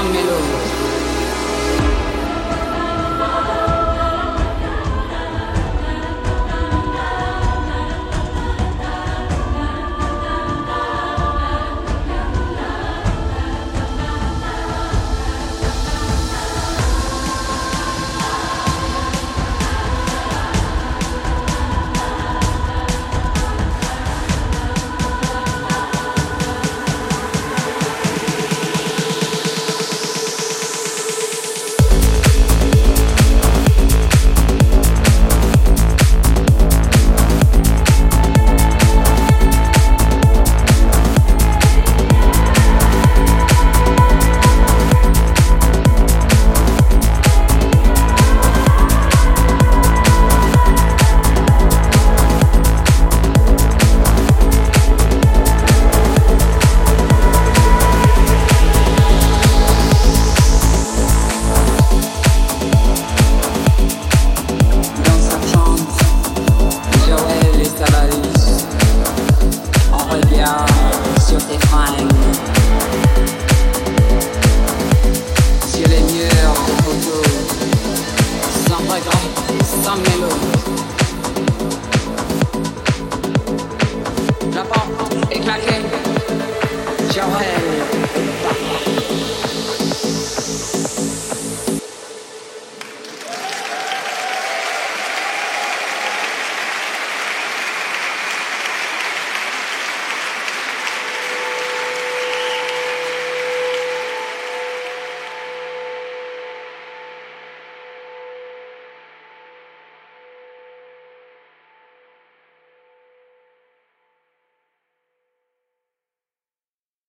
John Mello.